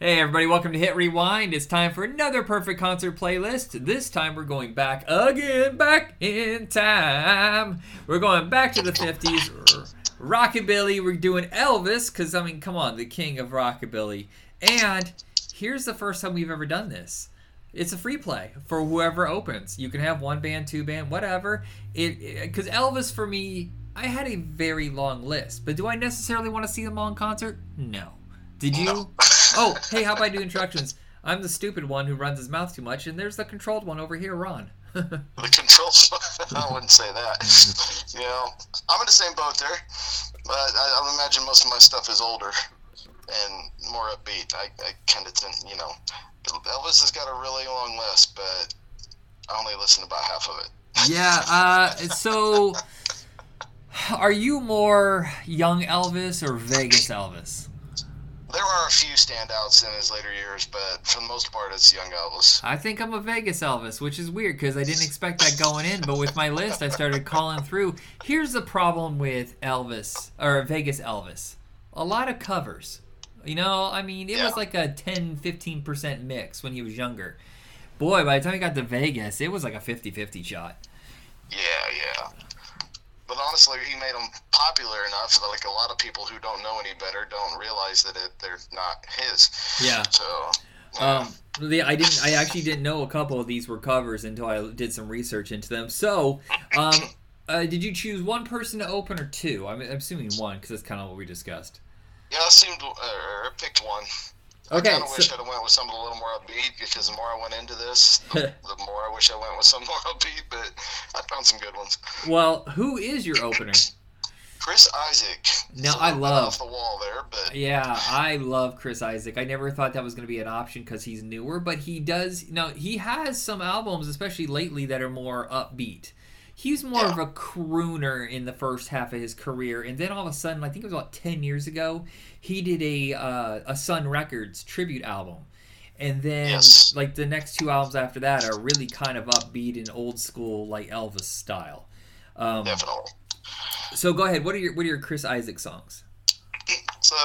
Hey everybody, welcome to Hit Rewind. It's time for another perfect concert playlist. This time we're going back again, back in time. We're going back to the 50s. Rockabilly, we're doing Elvis, because, I mean, come on, the king of Rockabilly. And here's the first time we've ever done this. It's a free play for whoever opens. You can have one band, two band, whatever. It because Elvis for me, I had a very long list, but do I necessarily want to see them all in concert? No. Did you? Oh, hey, how about I do introductions? I'm the stupid one who runs his mouth too much, and there's the controlled one over here, Ron. the control. I wouldn't say that. You know, I'm in the same boat there, but I, I imagine most of my stuff is older and more upbeat. I, I kind of tend, you know, Elvis has got a really long list, but I only listen to about half of it. Yeah. Uh, so, are you more young Elvis or Vegas Elvis? There are a few standouts in his later years, but for the most part, it's young Elvis. I think I'm a Vegas Elvis, which is weird because I didn't expect that going in. But with my list, I started calling through. Here's the problem with Elvis or Vegas Elvis: a lot of covers. You know, I mean, it yeah. was like a 10, 15 percent mix when he was younger. Boy, by the time he got to Vegas, it was like a 50-50 shot. Yeah, yeah but honestly, he made them popular enough that like a lot of people who don't know any better don't realize that it, they're not his. Yeah. So. Yeah. Um, the, I didn't. I actually didn't know a couple of these were covers until I did some research into them. So, um, uh, did you choose one person to open or two? I'm, I'm assuming one because that's kind of what we discussed. Yeah, I seemed uh, I picked one. Okay, I kind of so, wish I'd have went with something a little more upbeat because the more I went into this, the, the more I wish I went with some more upbeat. But I found some good ones. Well, who is your opener? Chris Isaak. Now so I love off the wall there, but yeah, I love Chris Isaak. I never thought that was going to be an option because he's newer, but he does. Now he has some albums, especially lately, that are more upbeat. He's more yeah. of a crooner in the first half of his career, and then all of a sudden, I think it was about ten years ago, he did a uh, a Sun Records tribute album, and then yes. like the next two albums after that are really kind of upbeat and old school like Elvis style. Um, Definitely. So go ahead. What are your what are your Chris Isaak songs? So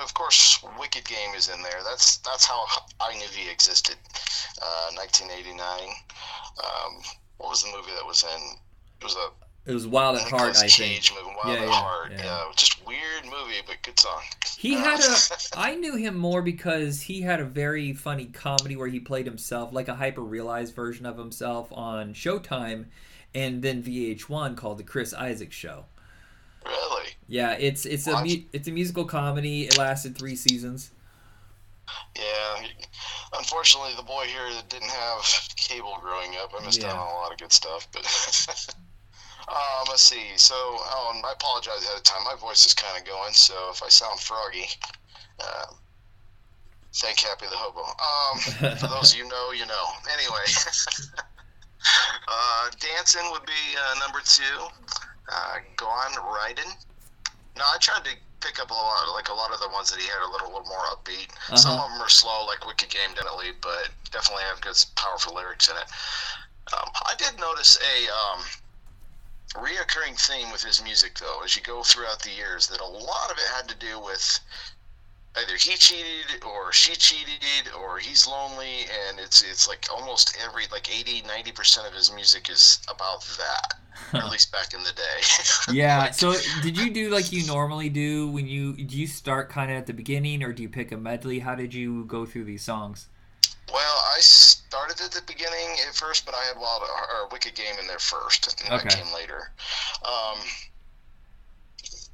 of course, Wicked Game is in there. That's that's how I knew he existed. Uh, 1989. Um, what was the movie that was in? It was a it was Wild at Heart, I think. Movie, Wild yeah, at yeah, Heart. Yeah. yeah. just weird movie, but good song. He uh, had a. I knew him more because he had a very funny comedy where he played himself, like a hyper realized version of himself on Showtime, and then VH1 called the Chris Isaak Show. Really? Yeah, it's it's a it's a musical comedy. It lasted three seasons. Yeah, unfortunately, the boy here didn't have cable growing up. I missed yeah. out on a lot of good stuff, but. Um, let's see. So, oh, I apologize ahead of time. My voice is kind of going, so if I sound froggy, uh, thank Happy the Hobo. Um, for those of you know, you know. Anyway, uh, dancing would be uh, number two. Uh, Gone Riding. No, I tried to pick up a lot, like a lot of the ones that he had, a little, little more upbeat. Uh-huh. Some of them are slow, like Wicked Game, definitely, but definitely have good, powerful lyrics in it. Um, I did notice a reoccurring theme with his music, though, as you go throughout the years, that a lot of it had to do with either he cheated or she cheated or he's lonely and it's it's like almost every like 80 90% of his music is about that or at least back in the day. Yeah like, so did you do like you normally do when you do you start kind of at the beginning or do you pick a medley? How did you go through these songs started at the beginning at first, but I had Wild or Wicked Game in there first, and okay. that came later.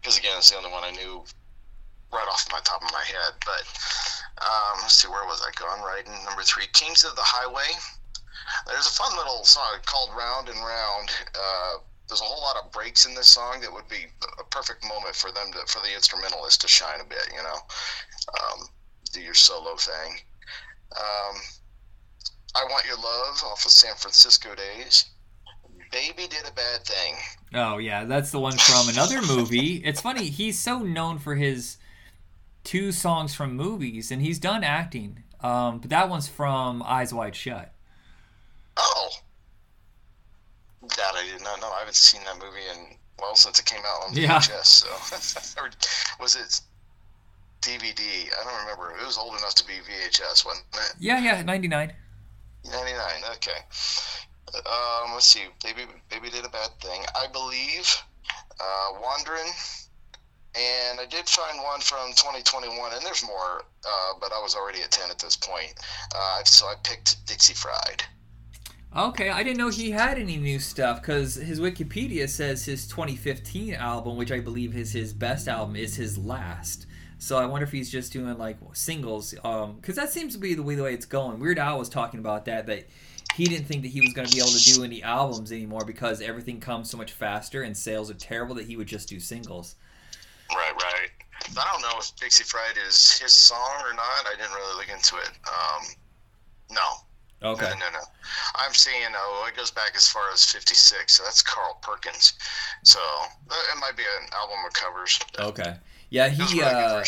Because um, again, it's the only one I knew right off my top of my head. But um, let's see, where was I going? Riding number three, Kings of the Highway. There's a fun little song called Round and Round. Uh, there's a whole lot of breaks in this song that would be a perfect moment for them to, for the instrumentalist to shine a bit, you know, um, do your solo thing. Um, I Want Your Love off of San Francisco Days. Baby did a bad thing. Oh yeah, that's the one from another movie. it's funny, he's so known for his two songs from movies, and he's done acting. Um, but that one's from Eyes Wide Shut. Oh, that I did not know. I haven't seen that movie in well since it came out on VHS. Yeah. So was it DVD. I don't remember. It was old enough to be VHS, wasn't it? Yeah, yeah, 99. 99. Okay. Um, let's see. Baby, baby did a bad thing. I believe. Uh, Wandering. And I did find one from 2021, and there's more, uh, but I was already at 10 at this point. Uh, so I picked Dixie Fried. Okay, I didn't know he had any new stuff because his Wikipedia says his 2015 album, which I believe is his best album, is his last. So I wonder if he's just doing like singles, because um, that seems to be the way the way it's going. Weird Al was talking about that that he didn't think that he was going to be able to do any albums anymore because everything comes so much faster and sales are terrible that he would just do singles. Right, right. I don't know if Dixie Fried is his song or not. I didn't really look into it. Um, no. Okay. No, no, no. I'm seeing, oh, it goes back as far as 56. So that's Carl Perkins. So uh, it might be an album of covers. Okay. Yeah, he really uh,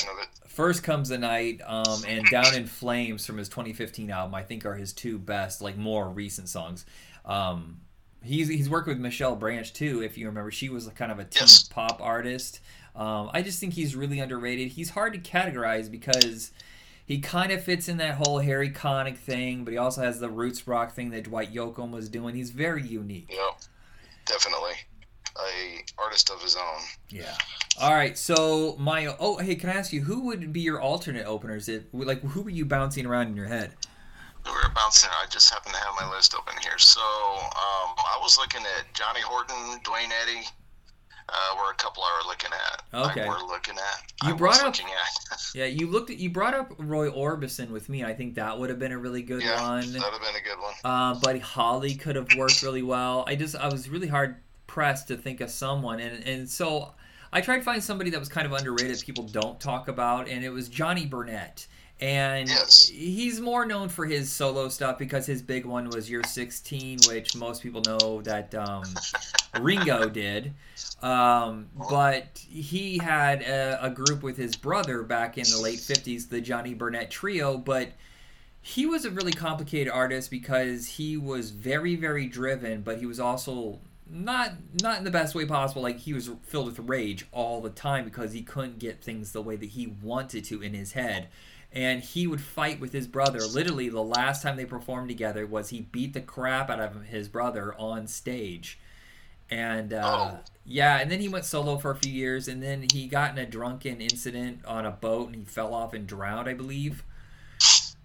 first comes the night um, and Down in Flames from his 2015 album. I think are his two best, like more recent songs. Um, he's he's worked with Michelle Branch too. If you remember, she was kind of a teen yes. pop artist. Um, I just think he's really underrated. He's hard to categorize because he kind of fits in that whole Harry Connick thing, but he also has the roots rock thing that Dwight Yoakam was doing. He's very unique. Yeah, definitely a artist of his own. Yeah. All right. So my oh hey, can I ask you who would be your alternate openers? If like who were you bouncing around in your head? We were bouncing. I just happen to have my list open here. So um, I was looking at Johnny Horton, Duane Eddy, uh, were a couple I were looking at. Okay. We're looking at. You I brought up. yeah, you looked at. You brought up Roy Orbison with me. I think that would have been a really good yeah, one. That would have been a good one. Uh, Buddy Holly could have worked really well. I just I was really hard pressed to think of someone, and and so I tried to find somebody that was kind of underrated. People don't talk about, and it was Johnny Burnette. And yes. he's more known for his solo stuff because his big one was You're 16, which most people know that um, Ringo did. Um, but he had a, a, group with his brother back in the late 50s, the Johnny Burnette Trio. But he was a really complicated artist because he was very, very driven, but he was also not not in the best way possible. Like he was filled with rage all the time because he couldn't get things the way that he wanted to in his head. And he would fight with his brother. Literally, the last time they performed together was he beat the crap out of his brother on stage and uh, oh. yeah, and then he went solo for a few years, and then he got in a drunken incident on a boat, and he fell off and drowned, I believe.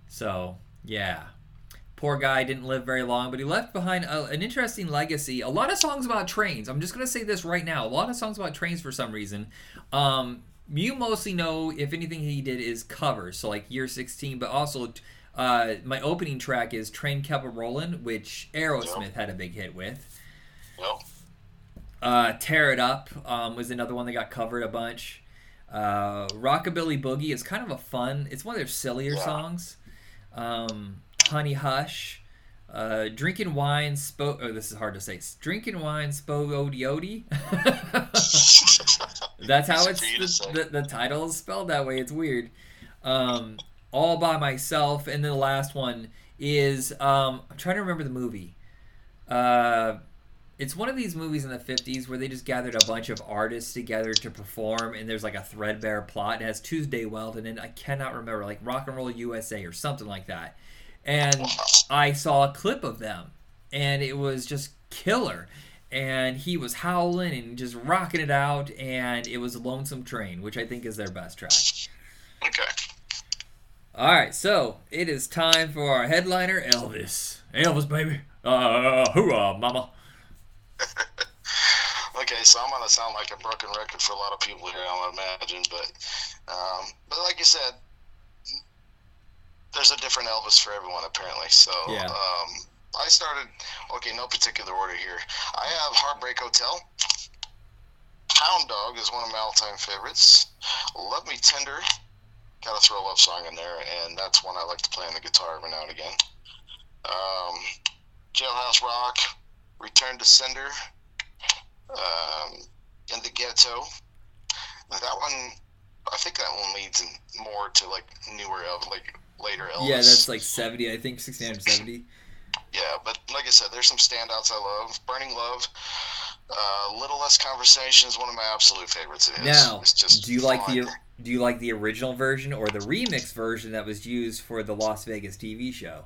So yeah, poor guy didn't live very long, but he left behind a, an interesting legacy. A lot of songs about trains. I'm just gonna say this right now. A lot of songs about trains for some reason. Um, you mostly know if anything he did is covers, so like You're 16, but also. Uh, my opening track is Train Kept a Rollin', which Aerosmith had a big hit with. Yep. Uh, Tear It Up um, was another one that got covered a bunch. Uh, Rockabilly Boogie is kind of a fun. It's one of their sillier yeah. songs. Um, Honey Hush. Uh, drinking wine, spo. Oh, this is hard to say. Drinking wine, spo odi That's how it's the, the, the, title is spelled that way. It's weird. Um, all by myself, and then the last one is um, I'm trying to remember the movie. Uh, it's one of these movies in the 50s where they just gathered a bunch of artists together to perform and there's like a threadbare plot it has tuesday weld and i cannot remember like rock and roll usa or something like that and i saw a clip of them and it was just killer. And he was howling and just rocking it out and it was lonesome train which i think is their best track. Okay. All right so it is time for our headliner elvis. Elvis baby. Uh hoorah mama. Okay, so I'm gonna sound like a broken record for a lot of people here, I imagine, but um, but like you said, there's a different Elvis for everyone apparently. So yeah. um, I started. Okay, no particular order here. I have Heartbreak Hotel. Hound Dog is one of my all-time favorites. Love Me Tender. Got to throw a love song in there, and that's one I like to play on the guitar every now and again. Um, Jailhouse Rock, Return to Sender, um, In the Ghetto. That one, I think that one leads more to like newer, of like later Elvis. Yeah, that's like 70, I think, 69 70. yeah, but like I said, there's some standouts I love. Burning Love, uh, Little Less Conversation is one of my absolute favorites. Now, it's just do you fun. like the do you like the original version or the remix version that was used for the Las Vegas TV show?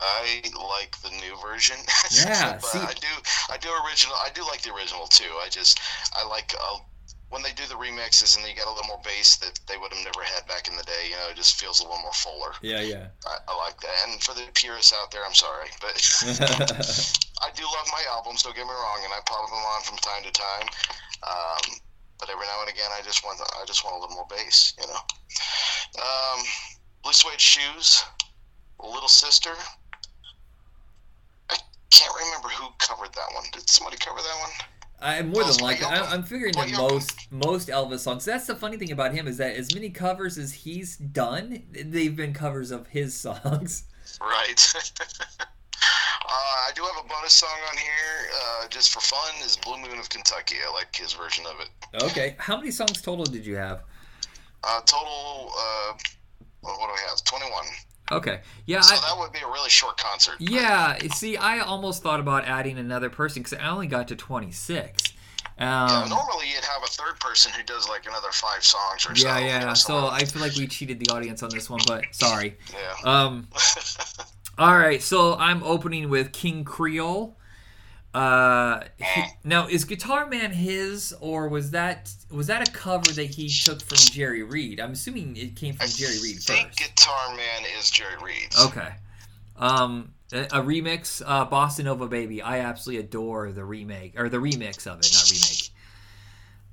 I like the new version. Yeah, but see- I do. I do original. I do like the original too. I just I like uh, when they do the remixes and they get a little more bass that they would have never had back in the day. You know, it just feels a little more fuller. Yeah, yeah. I, I like that. And for the purists out there, I'm sorry, but I do love my albums. Don't get me wrong, and I pop them on from time to time. Um, but every now and again, I just want I just want a little more bass. You know. Um, Blue Suede Shoes, Little Sister. I can't remember who covered that one. Did somebody cover that one? I more than likely. I, I'm figuring that most most Elvis songs. That's the funny thing about him is that as many covers as he's done, they've been covers of his songs. Right. uh, I do have a bonus song on here, uh, just for fun, is Blue Moon of Kentucky. I like his version of it. Okay, how many songs total did you have? Uh, total, uh, what do we have? 21. Okay, yeah, So I, that would be a really short concert. yeah. See, I almost thought about adding another person because I only got to 26. Yeah, Um, normally you'd have a third person who does like another five songs or yeah, so. yeah. know, So. I feel like we cheated the audience on this one, but sorry. yeah. Um, all right, so I'm opening with King Creole. Uh, he- now is Guitar Man his, or was that was that a cover that he took from Jerry Reed? I'm assuming it came from I Jerry Reed think first. Guitar Man is Jerry Reed's. Okay. Um, a, a remix, uh, Bossa Nova Baby. I absolutely adore the remake or the remix of it, not remake.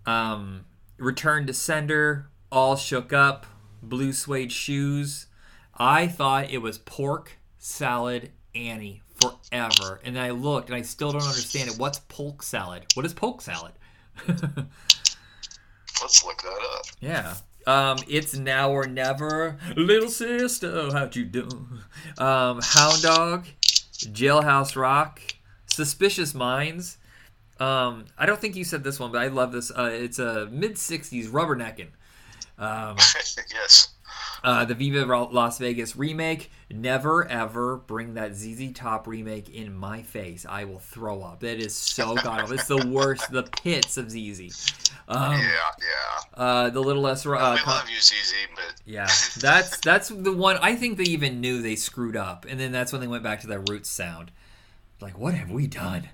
Um, Return to Sender, All Shook Up, Blue Suede Shoes. I thought it was Pork Salad Annie forever, and then I looked and I still don't understand it. What's polk salad? What is polk salad? Let's look that up. Yeah. Um, it's now or never. Little sister, how'd you do? Um, Hound Dog, Jailhouse Rock, Suspicious Minds. Um, I don't think you said this one, but I love this. Uh, it's a mid '60s rubbernecking. Um, yes. Uh, the Viva Las Vegas remake. Never ever bring that ZZ Top remake in my face. I will throw up. That is so god awful. It's the worst. The pits of ZZ. Um, yeah, yeah. uh, the little less. Uh, we con- love you, ZZ, but yeah, that's that's the one. I think they even knew they screwed up, and then that's when they went back to their roots sound. Like, what have we done?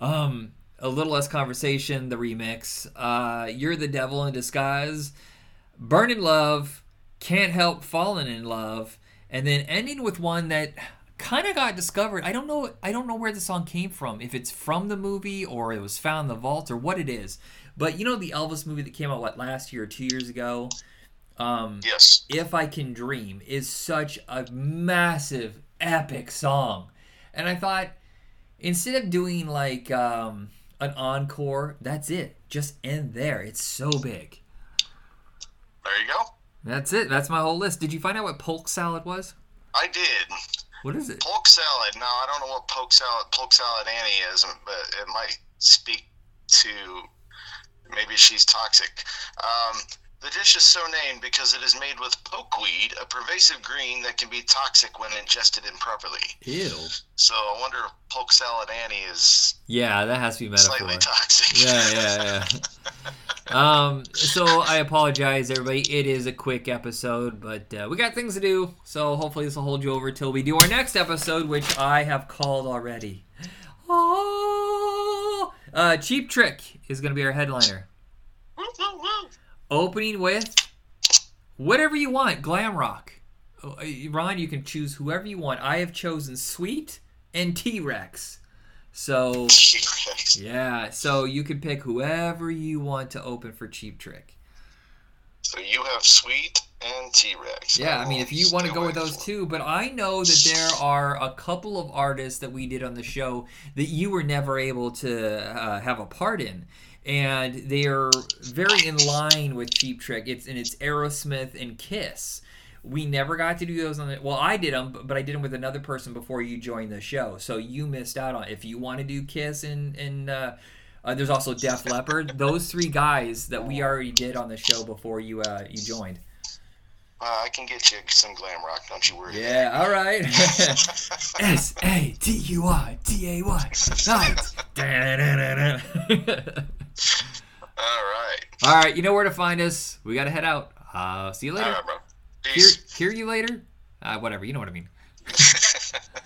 Um, a little less conversation. The remix. Uh, You're the devil in disguise. Burning Love. Can't help falling in love, and then ending with one that kind of got discovered. I don't know. I don't know where the song came from. If it's from the movie or it was found in the vault or what it is. But you know the Elvis movie that came out what last year or two years ago. Um, yes. if I Can Dream is such a massive, epic song. And I thought, instead of doing like um, an encore, that's it. Just end there. It's so big. There you go. That's it. That's my whole list. Did you find out what polk salad was? I did. What is it? Polk salad. Now I don't know what polk salad polk salad Annie is, but it might speak to maybe she's toxic. Um, the dish is so named because it is made with pokeweed, a pervasive green that can be toxic when ingested improperly. Ew. So I wonder if polk salad Annie is Yeah, that has to be metaphor. slightly toxic. yeah, yeah, yeah. um, so I apologize, everybody. It is a quick episode, but uh, we got things to do. So hopefully this will hold you over till we do our next episode, which I have called already. Oh, uh, Cheap Trick is going to be our headliner. Opening with whatever you want, glam rock. Uh, Ron, you can choose whoever you want. I have chosen Sweet and T Rex. So yeah, so you can pick whoever you want to open for Cheap Trick. So you have Sweet and T-Rex. Yeah, I mean, if you want to go with those two, but I know that there are a couple of artists that we did on the show that you were never able to uh, have a part in, and they are very in line with Cheap Trick. It's and it's Aerosmith and Kiss. We never got to do those on the. Well, I did them, but I did them with another person before you joined the show, so you missed out on. If you want to do Kiss and and uh, uh, there's also Def Leppard. Those three guys that we already did on the show before you uh, you joined. Uh, I can get you some glam rock. Don't you worry. Yeah, all right. S A T U R T A Y. Night. All right. All right, you know where to find us. We got to head out. Uh, see you All later. Bro. Hear, hear you later. Uh, whatever. You know what I mean.